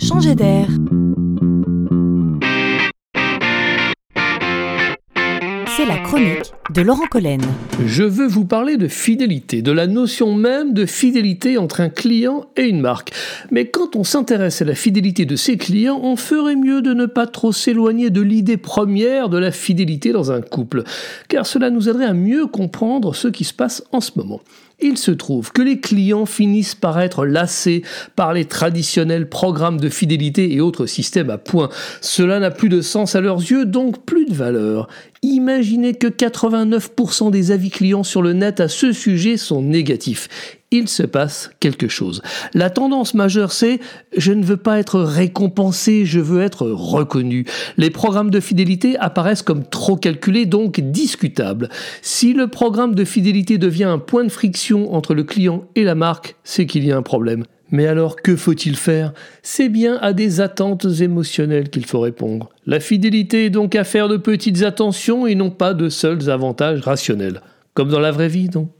changer d'air. C'est la chronique de Laurent Collen. Je veux vous parler de fidélité, de la notion même de fidélité entre un client et une marque. Mais quand on s'intéresse à la fidélité de ses clients, on ferait mieux de ne pas trop s'éloigner de l'idée première de la fidélité dans un couple, car cela nous aiderait à mieux comprendre ce qui se passe en ce moment. Il se trouve que les clients finissent par être lassés par les traditionnels programmes de fidélité et autres systèmes à points. Cela n'a plus de sens à leurs yeux, donc plus de valeur. Imaginez que 89% des avis clients sur le net à ce sujet sont négatifs. Il se passe quelque chose. La tendance majeure, c'est je ne veux pas être récompensé, je veux être reconnu. Les programmes de fidélité apparaissent comme trop calculés, donc discutables. Si le programme de fidélité devient un point de friction entre le client et la marque, c'est qu'il y a un problème. Mais alors, que faut-il faire? C'est bien à des attentes émotionnelles qu'il faut répondre. La fidélité est donc affaire de petites attentions et non pas de seuls avantages rationnels. Comme dans la vraie vie, donc.